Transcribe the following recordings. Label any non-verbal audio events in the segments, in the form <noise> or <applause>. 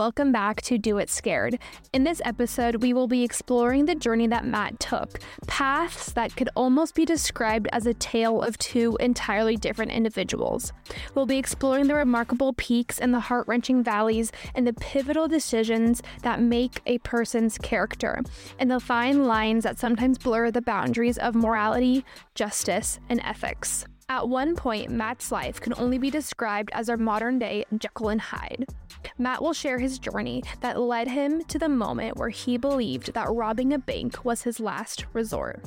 welcome back to Do It Scared. In this episode, we will be exploring the journey that Matt took, paths that could almost be described as a tale of two entirely different individuals. We'll be exploring the remarkable peaks and the heart wrenching valleys and the pivotal decisions that make a person's character, and the fine lines that sometimes blur the boundaries of morality, justice, and ethics. At one point, Matt's life can only be described as our modern day Jekyll and Hyde. Matt will share his journey that led him to the moment where he believed that robbing a bank was his last resort.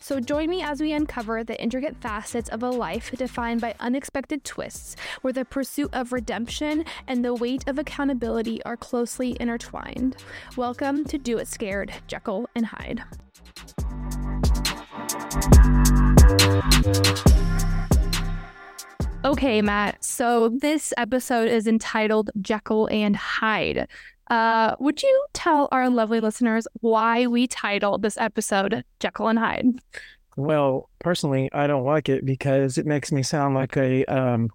So join me as we uncover the intricate facets of a life defined by unexpected twists, where the pursuit of redemption and the weight of accountability are closely intertwined. Welcome to Do It Scared, Jekyll and Hyde. Okay, Matt. So this episode is entitled Jekyll and Hyde. Uh, would you tell our lovely listeners why we titled this episode Jekyll and Hyde? Well, personally, I don't like it because it makes me sound like a um,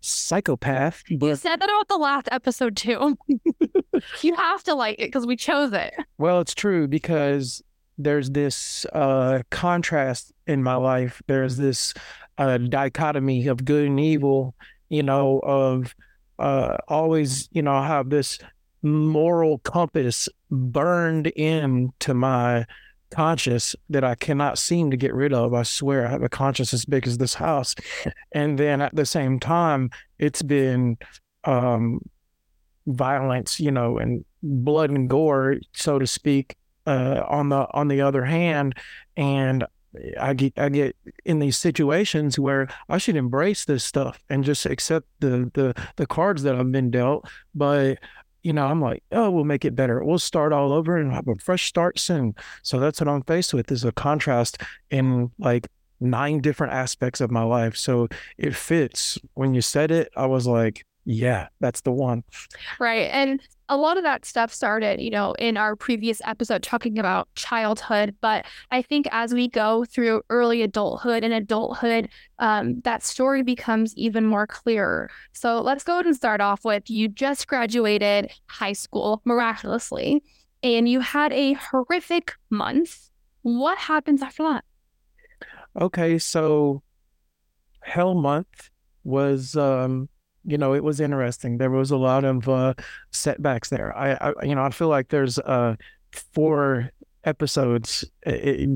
psychopath. But... You said that about the last episode too. <laughs> you have to like it because we chose it. Well, it's true because there's this uh, contrast in my life. There's this a dichotomy of good and evil, you know, of uh, always, you know, have this moral compass burned into my conscious that I cannot seem to get rid of. I swear I have a conscience as big as this house. And then at the same time, it's been um, violence, you know, and blood and gore, so to speak, uh, on the on the other hand. And I get I get in these situations where I should embrace this stuff and just accept the the the cards that I've been dealt. But you know, I'm like, oh, we'll make it better. We'll start all over and have a fresh start soon. So that's what I'm faced with is a contrast in like nine different aspects of my life. So it fits. When you said it, I was like, yeah, that's the one. Right. And a lot of that stuff started, you know, in our previous episode talking about childhood. But I think as we go through early adulthood and adulthood, um, that story becomes even more clear. So let's go ahead and start off with you just graduated high school miraculously, and you had a horrific month. What happens after that? Okay. So, hell month was um you know, it was interesting. There was a lot of uh, setbacks there. I, I, you know, I feel like there's uh, four episodes uh,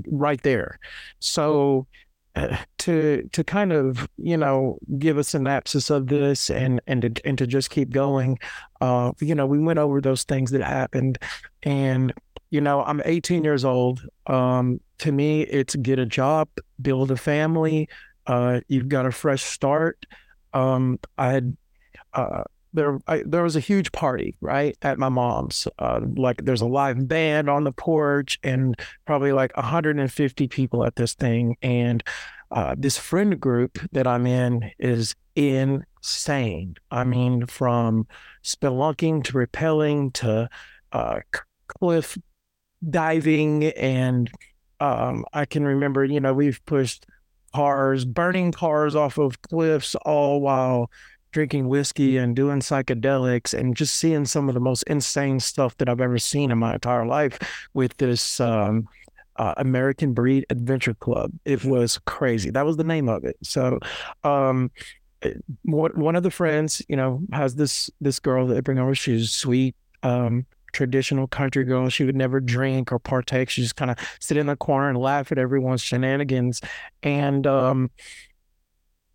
right there. So uh, to to kind of you know give a synopsis of this and and to, and to just keep going, uh, you know, we went over those things that happened, and you know, I'm 18 years old. Um, to me, it's get a job, build a family. Uh, you've got a fresh start. Um, I had uh, there I, there was a huge party right at my mom's uh, like there's a live band on the porch and probably like 150 people at this thing. And uh, this friend group that i'm in is insane. I mean from spelunking to rappelling to uh, cliff diving and um, i can remember you know we've pushed cars burning cars off of cliffs all while drinking whiskey and doing psychedelics and just seeing some of the most insane stuff that I've ever seen in my entire life with this um, uh, American Breed Adventure Club. It was crazy. That was the name of it. So, um, eh, one of the friends, you know, has this this girl that they bring over. She's sweet, um, traditional country girl. She would never drink or partake. She just kind of sit in the corner and laugh at everyone's shenanigans. And um,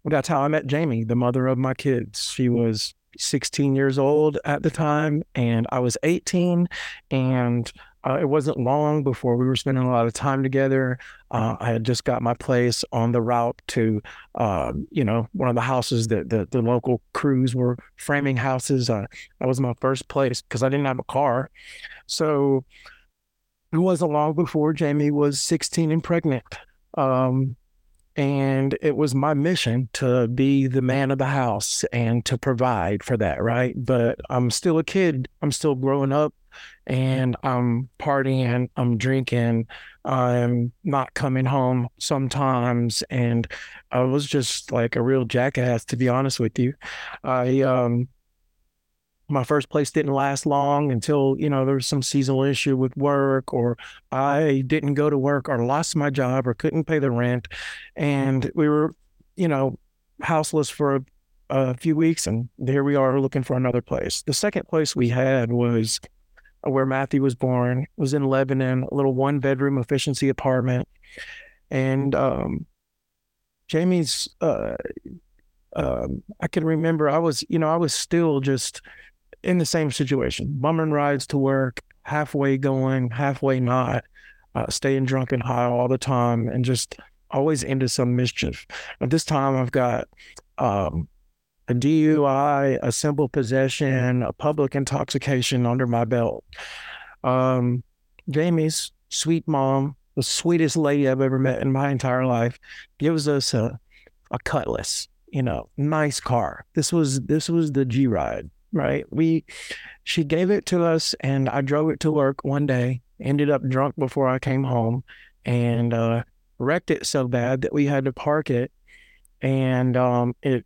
that's how I met Jamie, the mother of my kids. She was 16 years old at the time, and I was 18. And uh, it wasn't long before we were spending a lot of time together. Uh, I had just got my place on the route to, uh, you know, one of the houses that the, the local crews were framing houses. Uh, that was my first place because I didn't have a car. So it wasn't long before Jamie was 16 and pregnant. Um, and it was my mission to be the man of the house and to provide for that right? But i'm still a kid i'm still growing up and i'm partying i'm drinking i'm not coming home sometimes and i was just like a real jackass to be honest with you. I um my first place didn't last long until you know there was some seasonal issue with work or i didn't go to work or lost my job or couldn't pay the rent. And we were you know houseless for a, a few weeks and here we are looking for another place. The second place we had was where matthew was born it was in lebanon a little one bedroom efficiency apartment. And um, jamie's uh, um, I can remember I was, you know, I was still just in the same situation, bumming rides to work, halfway going, halfway not, uh, staying drunk and high all the time, and just always into some mischief. But this time I've got um, a DUI, a simple possession, a public intoxication under my belt. Um, Jamie's sweet mom, the sweetest lady I've ever met in my entire life, gives us a, a cutlass, you know, nice car. This was this was the G ride right? We, she gave it to us, and I drove it to work one day. Ended up drunk before I came home, and uh, wrecked it so bad that we had to park it, and um, it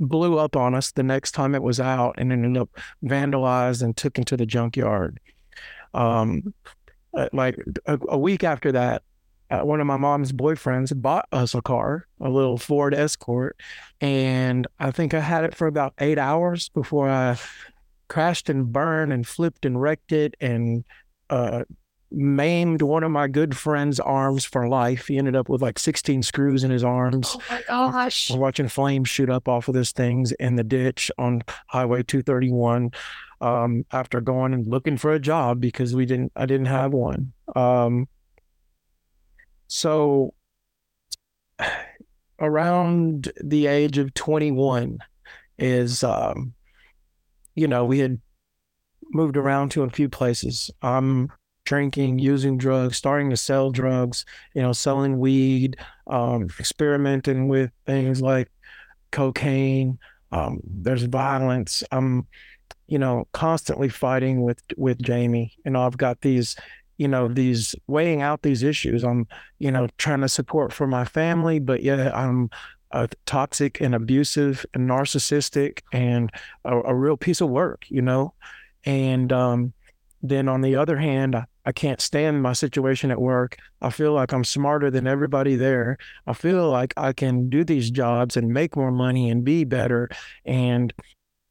blew up on us the next time it was out, and ended up vandalized and took into the junkyard. Um, uh, like a, a week after that, uh, one of my mom's boyfriends bought us a car, a little Ford Escort, and I think I had it for about eight hours before I crashed and burned and flipped and wrecked it and uh, maimed one of my good friend's arms for life. He ended up with like 16 screws in his arms. Oh my gosh. We're watching flames shoot up off of this things in the ditch on Highway 231 um, after going and looking for a job because we didn't, I didn't have one. Um, so around the age of 21 is um you know we had moved around to a few places. I'm drinking using drugs starting to sell drugs you know selling weed um experimenting with things like cocaine um there's violence. I'm you know constantly fighting with with jamie. You know i've got these you know these weighing out these issues. I'm you know trying to support for my family but yeah i'm uh, toxic and abusive and narcissistic and a, a, real piece of work you know? And um, then on the other hand I, I can't stand my situation at work. I feel like i'm smarter than everybody there. I feel like i can do these jobs and make more money and be better. And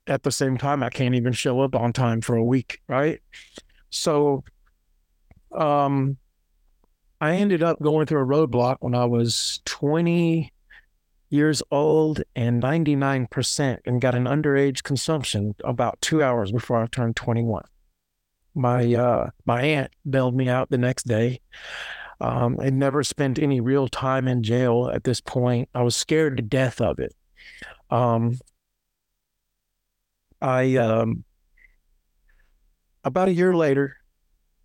at the same time i can't even show up on time for a week right? So um, I ended up going through a roadblock when I was 20 years old and 99% and got an underage consumption about two hours before I turned 21. My uh, my aunt bailed me out the next day. Um, I'd never spent any real time in jail at this point. I was scared to death of it. Um, I um, about a year later,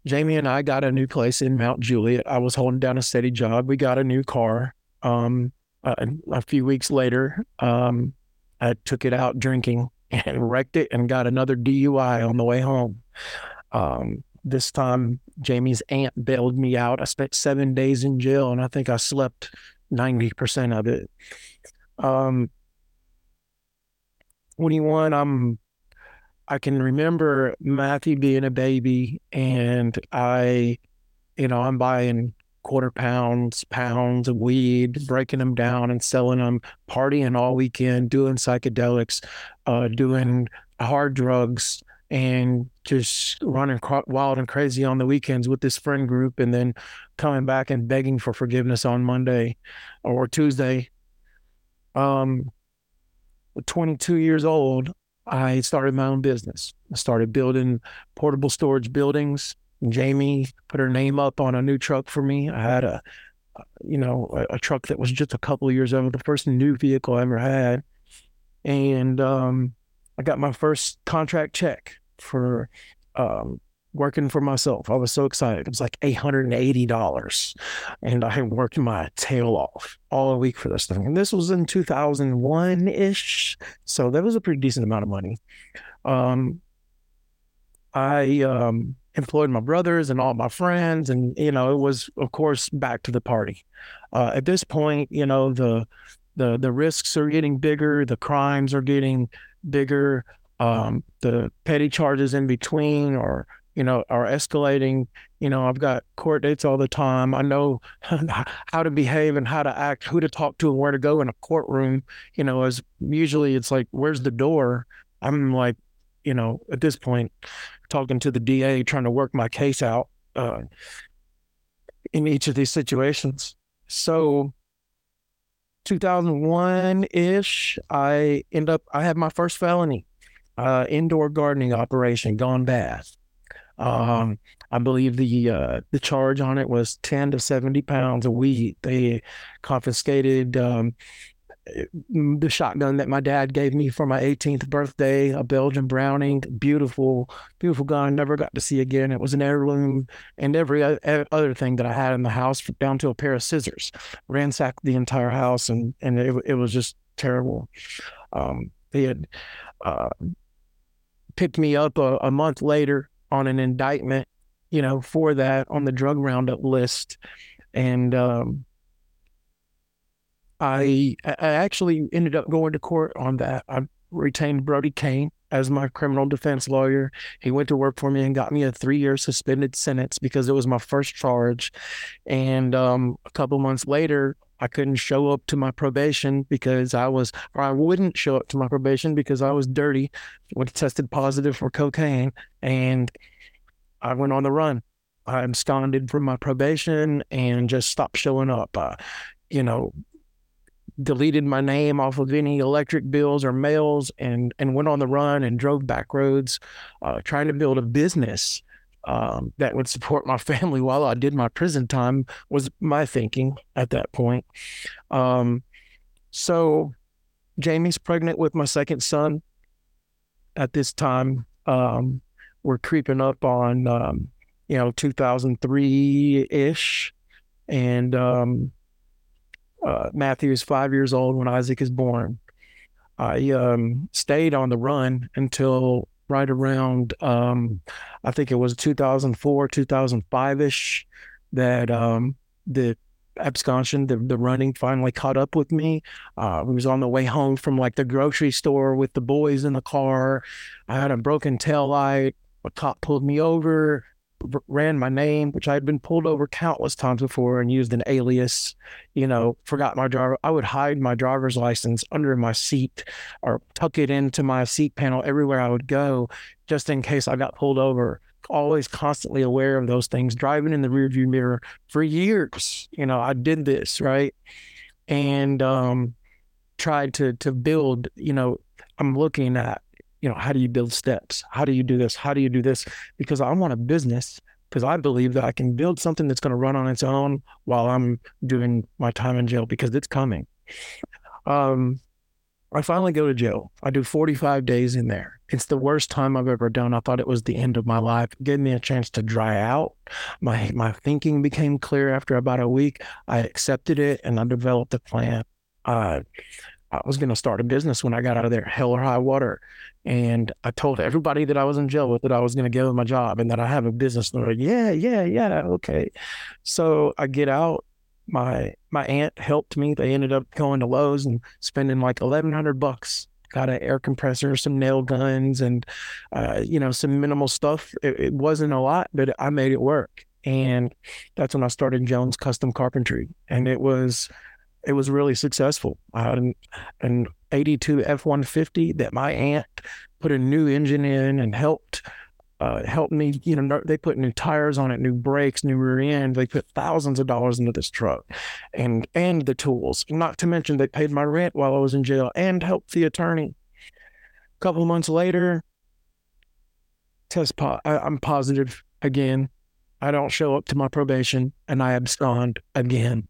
Jamie and I got a new place in Mount Juliet. I was holding down a steady job. We got a new car. Um, a, a few weeks later, um, I took it out drinking <laughs> and wrecked it and got another DUI on the way home. Um, this time, Jamie's aunt bailed me out. I spent seven days in jail, and I think I slept ninety percent of it. Um, 21, I'm I can remember Matthew being a baby and I, you know, I'm buying quarter pounds, pounds of weed, breaking them down and selling them, partying all weekend, doing psychedelics, uh, doing hard drugs, and just running wild and crazy on the weekends with this friend group, and then coming back and begging for forgiveness on Monday or Tuesday. Um, 22 years old, I started my own business. I started building portable storage buildings. Jamie put her name up on a new truck for me. I had a, you know, a, a truck that was just a couple of years old, the first new vehicle I ever had. And um, I got my first contract check for um, working for myself. I was so excited. It was like $880. And I worked my tail off all week for this thing. And this was in 2001 ish. So that was a pretty decent amount of money. Um, I um, employed my brothers and all my friends. And, you know, it was, of course, back to the party. Uh, at this point, you know, the, the, the risks are getting bigger, the crimes are getting bigger. Um, the petty charges in between are, you know, are escalating. You know, I've got court dates all the time. I know <laughs> how to behave and how to act, who to talk to and where to go in a courtroom. You know, as usually it's like, where's the door? I'm like, you know, at this point, talking to the DA, trying to work my case out uh, in each of these situations. So 2001 ish, I end up, I have my first felony, uh, indoor gardening operation gone bad. Um, I believe the uh, the charge on it was 10 to 70 pounds of weed. They confiscated um, the shotgun that my dad gave me for my 18th birthday, a Belgian Browning, beautiful, beautiful gun. Never got to see again. It was an heirloom, and every other thing that I had in the house, down to a pair of scissors, ransacked the entire house, and and it, it was just terrible. Um, they had uh, picked me up a, a month later on an indictment, you know, for that on the drug roundup list, and um, I I actually ended up going to court on that. I retained Brody Kane as my criminal defense lawyer. He went to work for me and got me a three year suspended sentence because it was my first charge. And um, a couple months later, I couldn't show up to my probation because I was, or I wouldn't show up to my probation because I was dirty, when tested positive for cocaine, and I went on the run. I absconded from my probation and just stopped showing up. Uh, you know, deleted my name off of any electric bills or mails and and went on the run and drove back roads uh, trying to build a business um, that would support my <laughs> family while I did my prison time was my thinking at that point. Um, so Jamie's pregnant with my second son at this time. Um, we're creeping up on, um, you know, 2003 ish. And, um, uh, Matthew is five years old when Isaac is born. I um, stayed on the run until right around, um, I think it was 2004, 2005 ish, that um, the absconsion, the, the running finally caught up with me. Uh, was on the way home from like the grocery store with the boys in the car. I had a broken tail light. A cop pulled me over ran my name, which I had been pulled over countless times before and used an alias, you know, forgot my driver. I would hide my driver's license under my seat or tuck it into my seat panel everywhere I would go, just in case I got pulled over. Always constantly aware of those things, driving in the rearview mirror for years. You know, I did this, right? And um, tried to to build, you know, I'm looking at you know, how do you build steps? How do you do this? How do you do this? Because I want a business because I believe that I can build something that's going to run on its own while I'm doing my time in jail because it's coming. Um, I finally go to jail. I do 45 days in there. It's the worst time I've ever done. I thought it was the end of my life. It gave me a chance to dry out. My my thinking became clear after about a week. I accepted it and I developed a plan. Uh, I was going to start a business when I got out of there, hell or high water. And I told everybody that I was in jail with that I was going to give them my job and that I have a business. And they're like, yeah, yeah, yeah, okay. So I get out. My my aunt helped me. They ended up going to Lowe's and spending like eleven hundred bucks. Got an air compressor, some nail guns, and uh, you know some minimal stuff. It, it wasn't a lot, but I made it work. And that's when I started Jones Custom Carpentry, and it was it was really successful. I had an, an 82 F 150 that my aunt put a new engine in and helped. Uh, helped me, you know, they put new tires on it, new brakes, new rear end. They put thousands of dollars into this truck and, and the tools, not to mention they paid my rent while I was in jail and helped the attorney. A couple months later, test po- I, I'm positive again. I don't show up to my probation and I abscond again.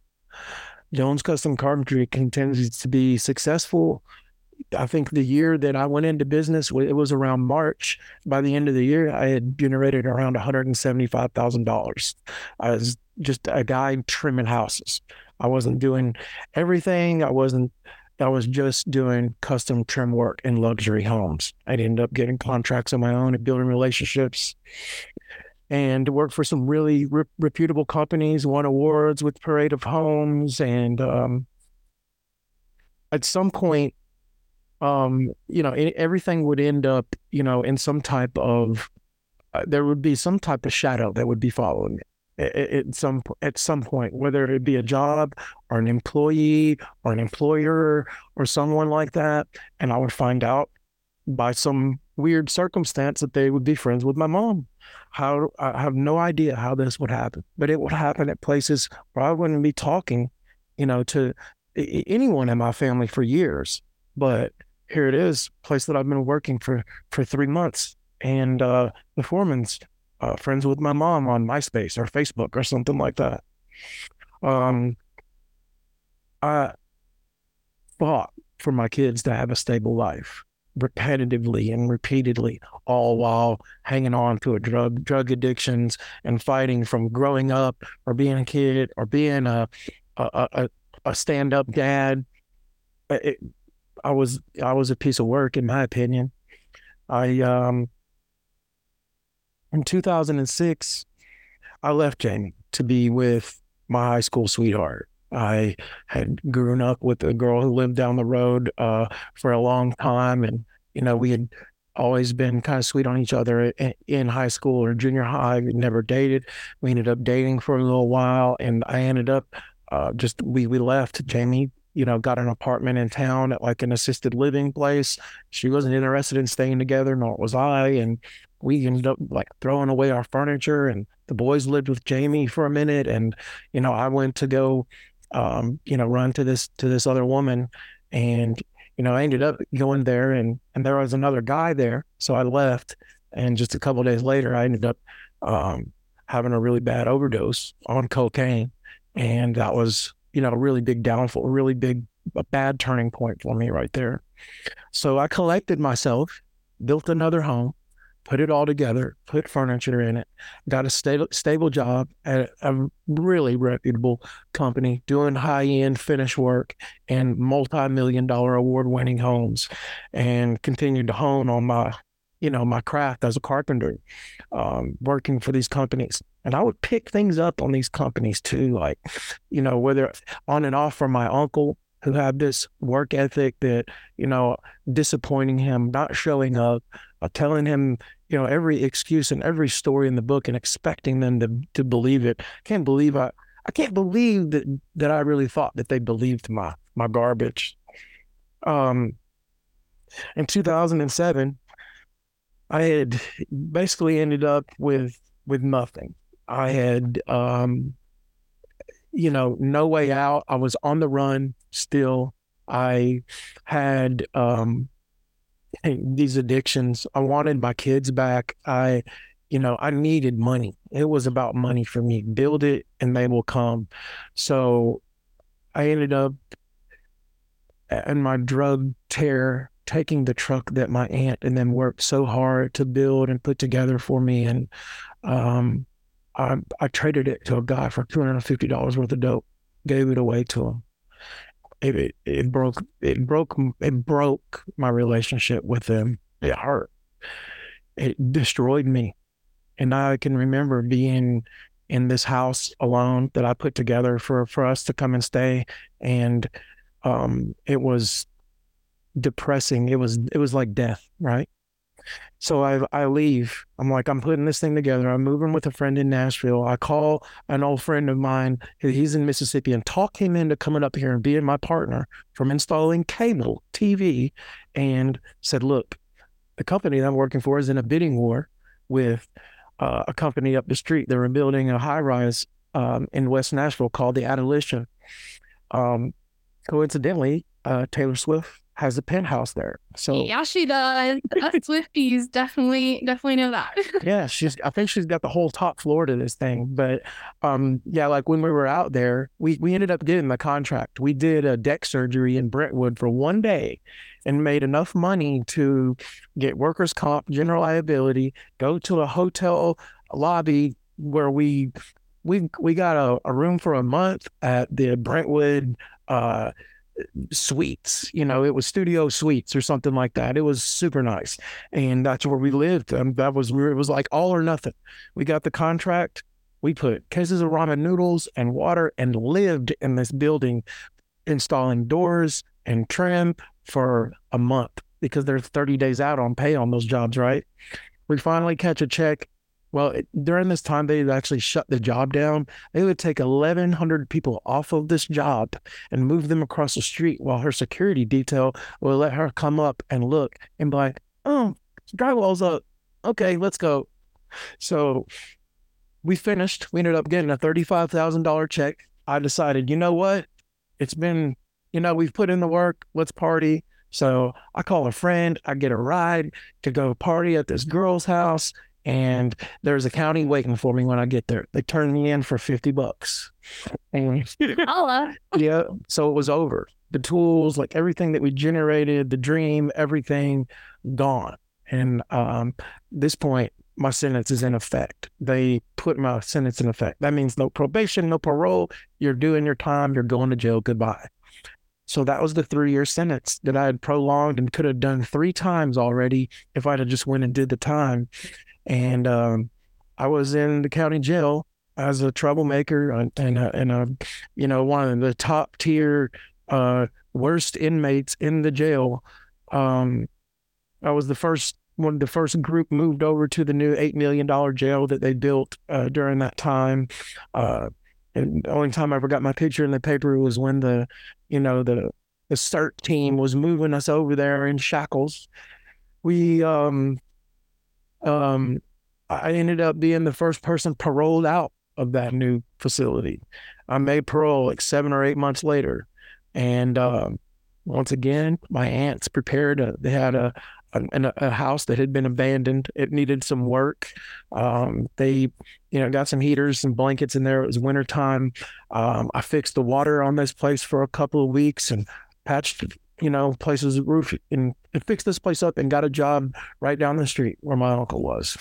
Jones Custom Carpentry continues to be successful. I think the year that I went into business, it was around March. By the end of the year, I had generated around $175,000. I was just a guy trimming houses. I wasn't doing everything. I wasn't, I was just doing custom trim work in luxury homes. I'd end up getting contracts on my own and building relationships and worked for some really re- reputable companies, won awards with Parade of Homes. And um, at some point, um, you know, everything would end up, you know, in some type of, uh, there would be some type of shadow that would be following me at some at some point, whether it be a job or an employee or an employer or someone like that, and I would find out by some weird circumstance that they would be friends with my mom. How I have no idea how this would happen, but it would happen at places where I wouldn't be talking, you know, to anyone in my family for years. But here it is, place that I've been working for for three months, and uh, the foreman's uh, friends with my mom on MySpace or Facebook or something like that. Um, I fought for my kids to have a stable life repetitively and repeatedly, all while hanging on to a drug drug addictions and fighting from growing up or being a kid or being a a, a, a stand up dad. It, I was I was a piece of work in my opinion. I um in 2006 I left Jamie to be with my high school sweetheart. I had grown up with a girl who lived down the road uh, for a long time, and you know we had always been kind of sweet on each other in high school or junior high. We never dated. We ended up dating for a little while, and I ended up uh, just we we left. Jamie, you know, got an apartment in town at like an assisted living place. She wasn't interested in staying together, nor was I, and we ended up like throwing away our furniture. And the boys lived with Jamie for a minute, and you know, I went to go um, you know, run to this to this other woman, and you know, I ended up going there, and and there was another guy there, so I left, and just a couple days later, I ended up um, having a really bad overdose on cocaine, and that was you know a really big downfall, a really big a bad turning point for me right there. So I collected myself, built another home, put it all together, put furniture in it, got a stable, stable job at a really reputable company doing high end finish work and multi million dollar award winning homes, and continued to hone on my, you know, my craft as a carpenter, um, working for these companies. And I would pick things up on these companies too, like, you know, whether on and off from my uncle who had this work ethic that, you know, disappointing him, not showing up, uh, telling him, you know, every excuse and every story in the book and expecting them to to believe it. I can't believe I I can't believe that that I really thought that they believed my my garbage. Um in 2007, I had basically ended up with with nothing. I had um you know, no way out. I was on the run still. I had um <laughs> these addictions. I wanted my kids back. I, you know, I needed money. It was about money for me. Build it and they will come. So I ended up in my drug tear taking the truck that my aunt and them worked so hard to build and put together for me. And um, I, I traded it to a guy for $250 worth of dope, gave it away to him it, it, it broke it broke it broke my relationship with them. It hurt. It destroyed me. And I can remember being in this house alone that I put together for for us to come and stay, and um, it was depressing. It was it was like death, right? So I I leave. I'm like, I'm putting this thing together. I'm moving with a friend in Nashville. I call an old friend of mine. He's in Mississippi and talk him into coming up here and being my partner from installing cable TV and said, look, the company that I'm working for is in a bidding war with uh, a company up the street. They were building a high rise um, in West Nashville called the Adelicia. Um, coincidentally, uh, Taylor Swift has a penthouse there. So yeah, she does. Us <laughs> Swifties definitely definitely know that. <laughs> yeah, she's. I think she's got the whole top floor to this thing. But um, yeah, like when we were out there, we we ended up getting the contract. We did a deck surgery in Brentwood for one day, and made enough money to get workers' comp, general liability, go to a hotel lobby where we we we got a, a room for a month at the Brentwood. Uh, suites. You know, it was studio suites or something like that. It was super nice, and that's where we lived. And that was where it was like all or nothing. We got the contract. We put cases of ramen noodles and water and lived in this building, installing doors and trim for a month because they're 30 days out on pay on those jobs, right? We finally catch a check. Well, it, during this time, they'd actually shut the job down. They would take 1,100 people off of this job and move them across the street while her security detail would let her come up and look and be like, oh, drywall's up. Okay, let's go. So we finished. We ended up getting a $35,000 check. I decided, you know what? It's been, you know, we've put in the work. Let's party. So I call a friend, I get a ride to go party at this girl's house, and there's a county waiting for me when I get there. They turn me in for 50 bucks. And <laughs> yeah, so it was over. The tools, like everything that we generated, the dream, everything gone. And um, this point, my sentence is in effect. They put my sentence in effect. That means no probation, no parole. You're doing your time. You're going to jail. Goodbye. So that was the three year sentence that I had prolonged and could have done three times already if I'd have just went and did the time. And um, I was in the county jail as a troublemaker and and a, and a you know one of the top tier uh, worst inmates in the jail. Um, I was the first one the first group moved over to the new eight million dollar jail that they built uh, during that time. Uh, and the only time I ever got my picture in the paper was when the, you know, the the CERT team was moving us over there in shackles. We um um I ended up being the first person paroled out of that new facility. I made parole like seven or eight months later. And um, once again, my aunts prepared. A, they had a, a, a house that had been abandoned. It needed some work. Um, they, you know, got some heaters and blankets in there. It was wintertime. Um, I fixed the water on this place for a couple of weeks and patched, you know, places roof and, and fixed this place up and got a job right down the street where my uncle was.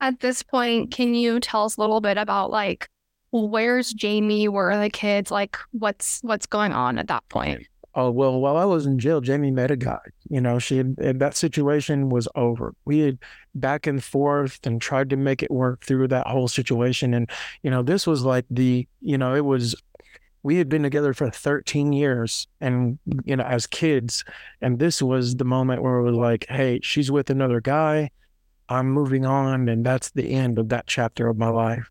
At this point, can you tell us a little bit about like where's Jamie? Where are the kids? Like what's what's going on at that point? oh well while i was in jail jamie met a guy you know she had, that situation was over we had back and forth and tried to make it work through that whole situation and you know this was like the you know it was we had been together for 13 years and you know as kids and this was the moment where it was like hey she's with another guy i'm moving on and that's the end of that chapter of my life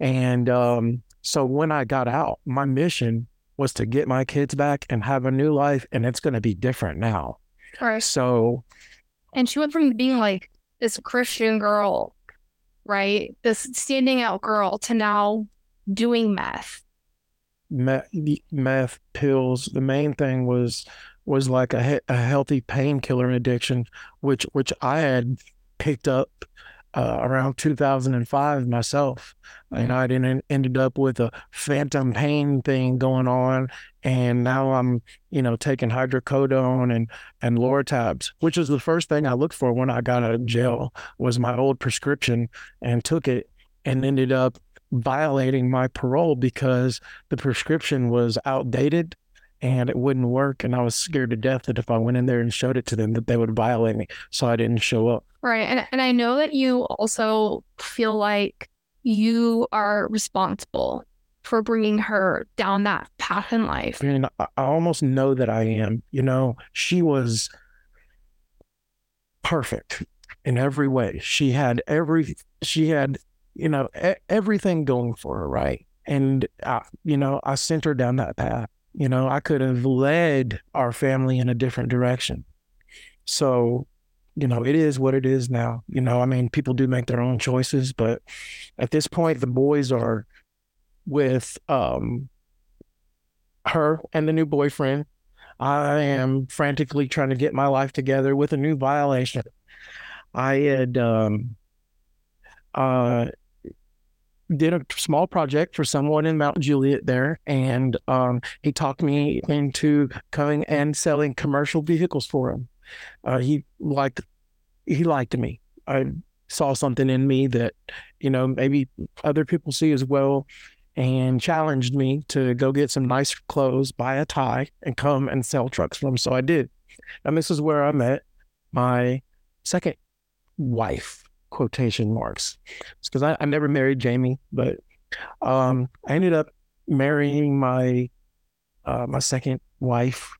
and um, so when i got out my mission was to get my kids back and have a new life, and it's going to be different now. Right. So, and she went from being like this Christian girl, right? This standing out girl to now doing meth. Meth, meth pills. The main thing was was like a, a healthy painkiller addiction, which which I had picked up uh, around 2005 myself. And I didn't ended up with a phantom pain thing going on. And now I'm, you know, taking hydrocodone and, and Lortabs, which is the first thing I looked for when I got out of jail was my old prescription and took it and ended up violating my parole because the prescription was outdated and it wouldn't work. And I was scared to death that if I went in there and showed it to them, that they would violate me. So I didn't show up. Right. And, and I know that you also feel like you are responsible for bringing her down that path in life. I mean, I almost know that I am. You know, she was perfect in every way. She had every, she had, you know, everything going for her, right? And, I, you know, I sent her down that path. You know, I could have led our family in a different direction. So, you know, it is what it is now. You know, I mean, people do make their own choices, but at this point, the boys are with um, her and the new boyfriend. I am frantically trying to get my life together with a new violation. I had um, uh, did a small project for someone in Mount Juliet there, and um, he talked me into coming and selling commercial vehicles for him. Uh, he liked he liked me. I saw something in me that you know maybe other people see as well, and challenged me to go get some nice clothes, buy a tie, and come and sell trucks for him. So I did, and this is where I met my second wife quotation marks. Because I, I never married Jamie, but um, I ended up marrying my uh, my second wife,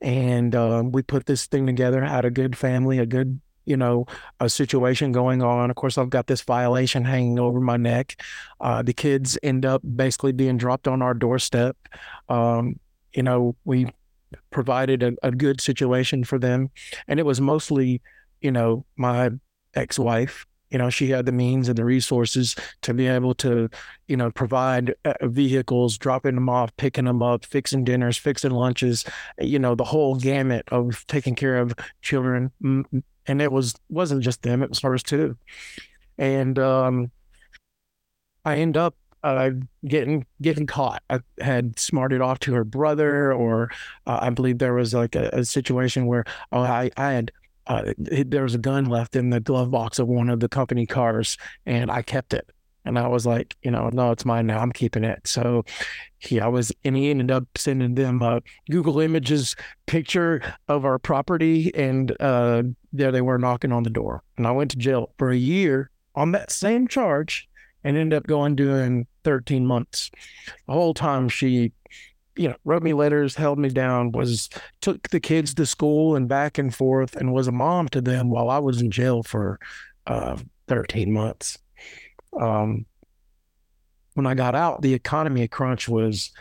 and um, we put this thing together. Had a good family, a good you know, a situation going on. Of course, I've got this violation hanging over my neck. Uh, the kids end up basically being dropped on our doorstep. Um, you know, we provided a, a good situation for them. And it was mostly, you know, my ex wife you know she had the means and the resources to be able to you know provide uh, vehicles dropping them off picking them up fixing dinners fixing lunches you know the whole gamut of taking care of children and it was wasn't just them; it was hers too. And um, I end up uh, getting getting caught. I had smarted off to her brother, or uh, I believe there was like a, a situation where oh, I I had uh, there was a gun left in the glove box of one of the company cars, and I kept it. And I was like, you know, no, it's mine now. I'm keeping it. So he, I was, and he ended up sending them a Google Images picture of our property. And uh, there they were knocking on the door. And I went to jail for a year on that same charge and ended up going doing 13 months. The whole time she, you know, wrote me letters, held me down, was took the kids to school and back and forth, and was a mom to them while I was in jail for uh, 13 months um, when I got out, the economy crunch was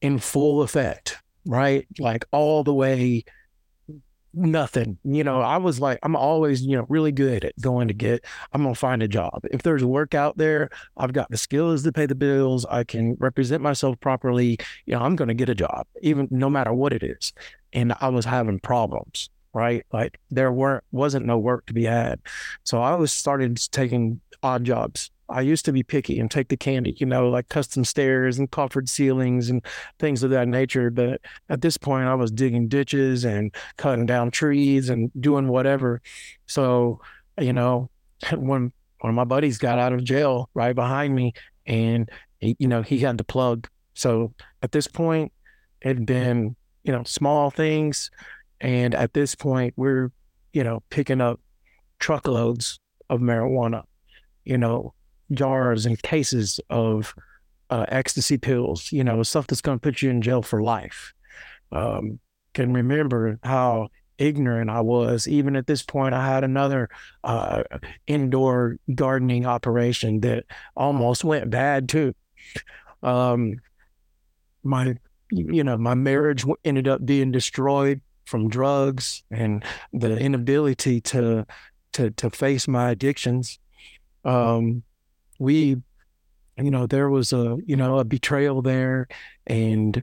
in full effect, right? Like all the way, nothing. You know, I was like, I'm always, you know, really good at going to get, I'm going to find a job. If there's work out there, I've got the skills to pay the bills. I can represent myself properly. You know, I'm going to get a job, even no matter what it is. And I was having problems right? Like there weren't wasn't no work to be had. So I was started taking odd jobs I used to be picky and take the candy, you know, like custom stairs and coffered ceilings and things of that nature. But at this point, I was digging ditches and cutting down trees and doing whatever. So, you know, <laughs> when one of my buddies got out of jail right behind me, and he, you know, he had the plug. So at this point, it had been, you know, small things. And at this point, we're, you know, picking up truckloads of marijuana, you know, jars and cases of uh, ecstasy pills, you know, stuff that's going to put you in jail for life. Um, can remember how ignorant I was. Even at this point, I had another uh, indoor gardening operation that almost went bad too. Um, my, you know, my marriage ended up being destroyed from drugs and the inability to to to face my addictions. Um, we you know there was a you know a betrayal there and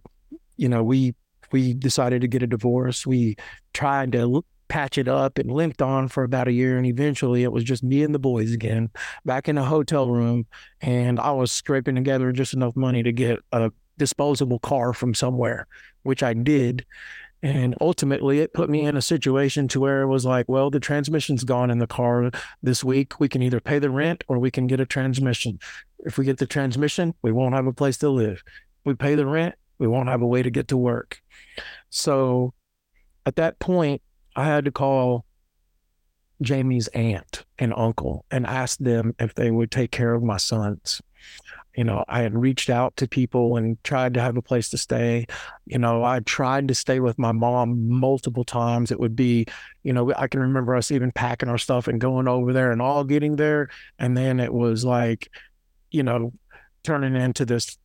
you know we we decided to get a divorce. We tried to patch it up and limped on for about a year and eventually it was just me and the boys again back in a hotel room and i was scraping together just enough money to get a disposable car from somewhere which i did and ultimately, it put me in a situation to where it was like, well, the transmission's gone in the car this week. We can either pay the rent or we can get a transmission. If we get the transmission, we won't have a place to live. we pay the rent, we won't have a way to get to work. So at that point, I had to call Jamie's aunt and uncle and ask them if they would take care of my sons you know, I had reached out to people and tried to have a place to stay. You know, I tried to stay with my mom multiple times. It would be, you know, I can remember us even packing our stuff and going over there and all getting there. And then it was like, you know, turning into this,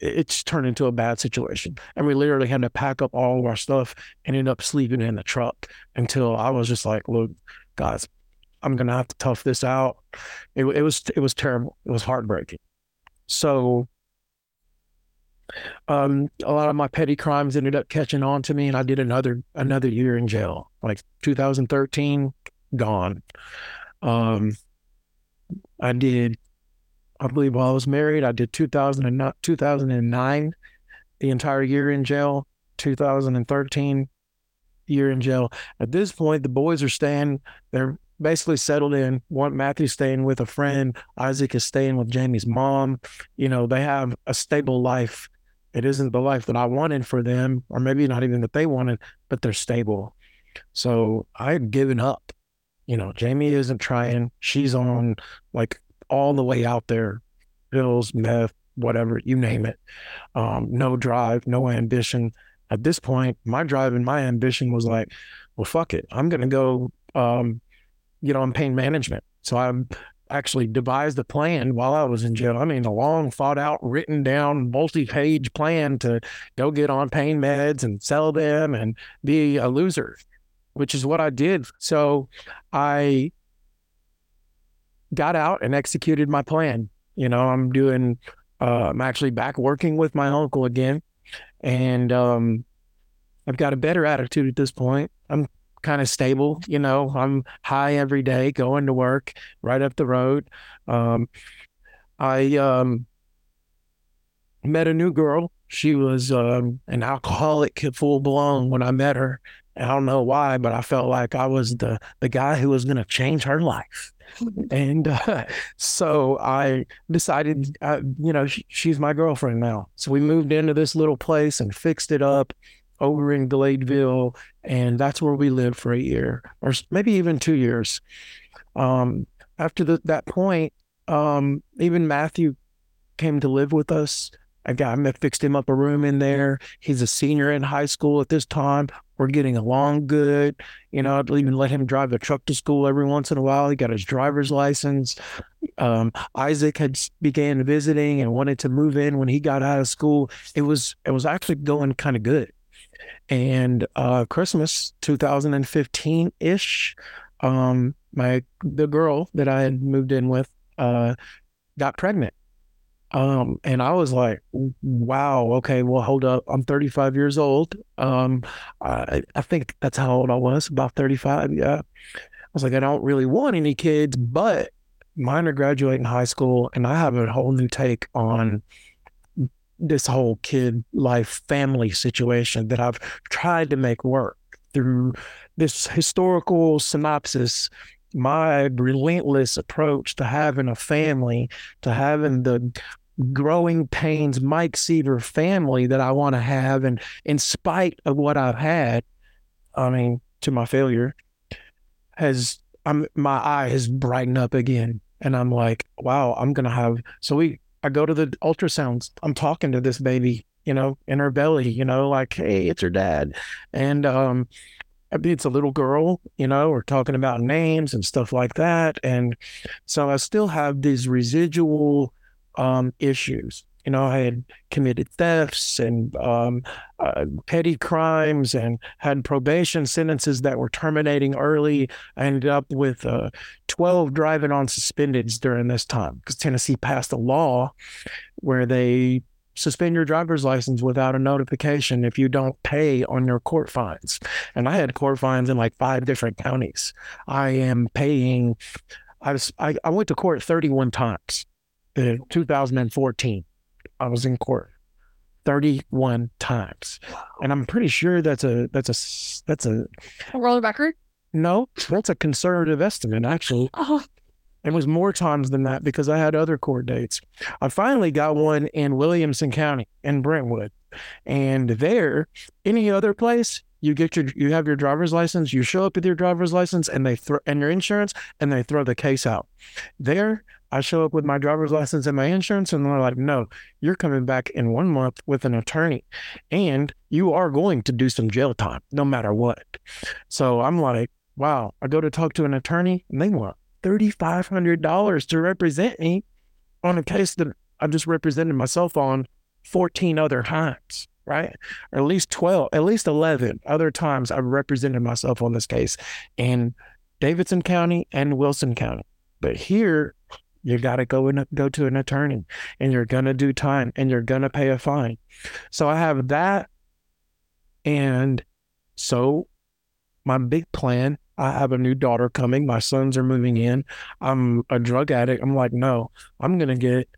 it's turned into a bad situation. And we literally had to pack up all of our stuff and end up sleeping in the truck until I was just like, look, guys, I'm going to have to tough this out. It, it was, it was terrible. It was heartbreaking. So um, a lot of my petty crimes ended up catching on to me, and I did another another year in jail. Like 2013, gone. Um, I did, I believe, while I was married, I did 2009, 2009 the entire year in jail. 2013 year in jail. At this point, the boys are staying. They're basically settled in. One Matthew's staying with a friend. Isaac is staying with Jamie's mom. You know, they have a stable life. It isn't the life that I wanted for them, or maybe not even that they wanted, but they're stable. So I had given up. You know, Jamie isn't trying. She's on like all the way out there, pills, meth, whatever, you name it. Um, no drive, no ambition. at this point, my drive and my ambition was like, well, fuck it. I'm going to go, um, you know, in pain management. So I actually devised a plan while I was in jail. I mean, a long, thought out, written down, multi page plan to go get on pain meds and sell them and be a loser, which is what I did. So I got out and executed my plan. You know, I'm doing, uh, I'm actually back working with my uncle again. And um, I've got a better attitude at this point. I'm kind of stable. You know, I'm high every day, going to work right up the road. Um, I um, met a new girl. She was um, an alcoholic, <laughs> full blown when I met her. I don't know why, but I felt like I was the the guy who was going to change her life. and uh, <laughs> so I decided, uh, you know, she, she's my girlfriend now. So we moved into this little place and fixed it up over in Gladeville, and that's where we lived for a year or maybe even two years. Um, after the, that point, um, even Matthew came to live with us. I got him, fixed him up a room in there. He's a senior in high school at this time. We're getting along good. You know, I'd even let him drive the truck to school every once in a while. He got his driver's license. Um, Isaac had began visiting and wanted to move in when he got out of school. It was it was actually going kind of good. And uh, Christmas 2015 ish, um, my the girl that I had moved in with uh, got pregnant. Um, and I was like, wow, okay, well, hold up. I'm 35 years old. Um, I, I think that's how old I was, about 35. Yeah. I was like, I don't really want any kids, but mine are graduating high school and I have a whole new take on this whole kid life family situation that I've tried to make work through this historical synopsis my relentless approach to having a family, to having the growing pains Mike Seaver family that I want to have. And in spite of what I've had, I mean, to my failure, has I'm my eye has brightened up again. And I'm like, wow, I'm gonna have so we I go to the ultrasounds. I'm talking to this baby, you know, in her belly, you know, like, hey, it's her dad. And um, it's a little girl, you know, we're talking about names and stuff like that. And so I still have these residual um, issues. You know, I had committed thefts and um, uh, petty crimes and had probation sentences that were terminating early. I ended up with uh, 12 driving on suspendeds during this time because Tennessee passed a law where they suspend your driver's license without a notification if you don't pay on your court fines. And I had court fines in like five different counties. I am paying. I was I, I went to court 31 times in 2014. I was in court 31 times. And I'm pretty sure that's a that's a that's a, a world record. No, that's a conservative estimate actually. Oh. It was more times than that because I had other court dates. I finally got one in Williamson County in Brentwood. And there, any other place, you get your you have your driver's license, you show up with your driver's license and they throw and your insurance and they throw the case out. There, I show up with my driver's license and my insurance, and they're like, no, you're coming back in one month with an attorney, and you are going to do some jail time no matter what. So I'm like, wow, I go to talk to an attorney, and they want $3,500 to represent me on a case that I just represented myself on 14 other times, right? Or at least 12, at least 11 other times I've represented myself on this case in Davidson County and Wilson County. But here, you got to go and go to an attorney and you're going to do time and you're going to pay a fine. So I have that. And so my big plan, I have a new daughter coming. My sons are moving in. I'm a drug addict. I'm like, no, I'm going to get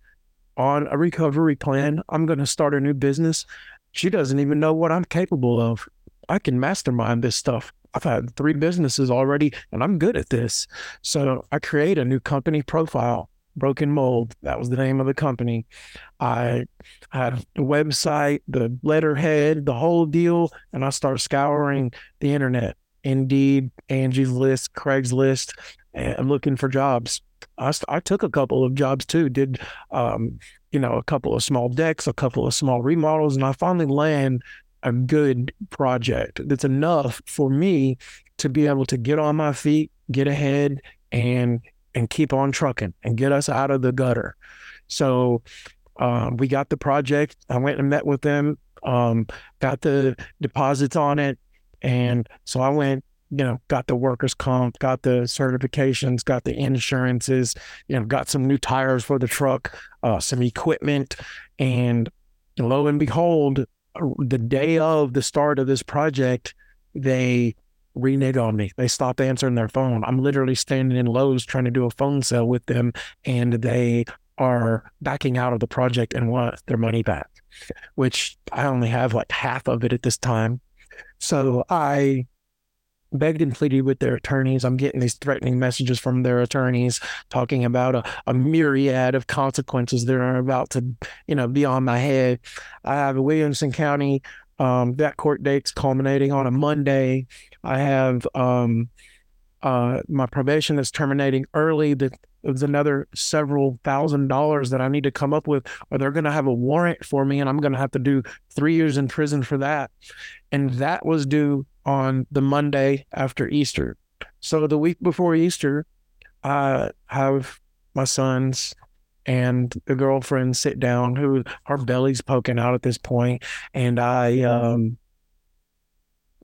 on a recovery plan. I'm going to start a new business. She doesn't even know what I'm capable of. I can mastermind this stuff. I've had three businesses already and I'm good at this. So I create a new company profile Broken Mold. That was the name of the company. I had the website, the letterhead, the whole deal, and I started scouring the internet, Indeed, Angie's List, Craigslist, and looking for jobs. I, I took a couple of jobs too. Did um, you know a couple of small decks, a couple of small remodels, and I finally land a good project that's enough for me to be able to get on my feet, get ahead, and and keep on trucking and get us out of the gutter. So um, we got the project. I went and met with them, um, got the deposits on it, and so I went. You know, got the workers' comp, got the certifications, got the insurances. You know, got some new tires for the truck, uh, some equipment, and lo and behold, the day of the start of this project, they renege on me. They stopped answering their phone. I'm literally standing in Lowe's trying to do a phone sale with them, and they are backing out of the project and want their money back, which I only have like half of it at this time. So I begged and pleaded with their attorneys. I'm getting these threatening messages from their attorneys talking about a, a myriad of consequences that are about to, you know, be on my head. I have a Williamson County um, that court date's culminating on a Monday. I have um, uh, my probation is terminating early. That there's another several thousand dollars that I need to come up with, or they're going to have a warrant for me, and I'm going to have to do three years in prison for that. And that was due on the Monday after Easter. So the week before Easter, I have my sons and the girlfriend sit down who her belly's poking out at this point and i um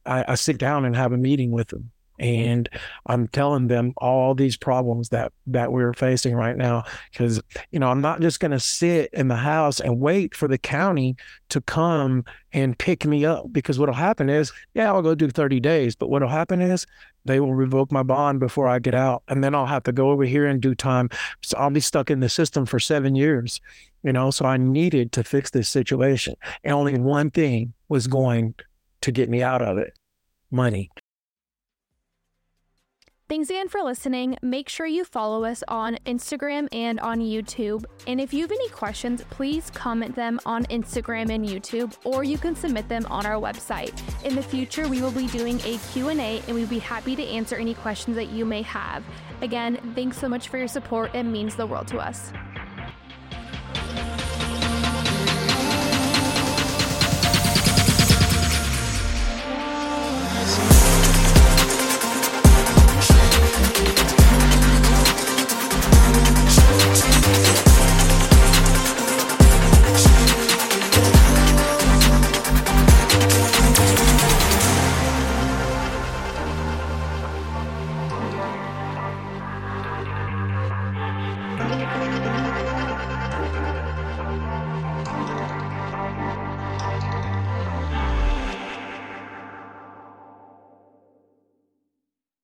I, I sit down and have a meeting with them and I'm telling them all these problems that that we're facing right now because you know I'm not just going to sit in the house and wait for the county to come and pick me up because what'll happen is yeah I'll go do 30 days but what'll happen is they will revoke my bond before I get out and then I'll have to go over here and do time. So I'll be stuck in the system for 7 years you know so I needed to fix this situation. And only one thing was going to get me out of it money Thanks again for listening. Make sure you follow us on Instagram and on YouTube. And if you have any questions, please comment them on Instagram and YouTube or you can submit them on our website. In the future, we will be doing a Q&A and we'd be happy to answer any questions that you may have. Again, thanks so much for your support. It means the world to us.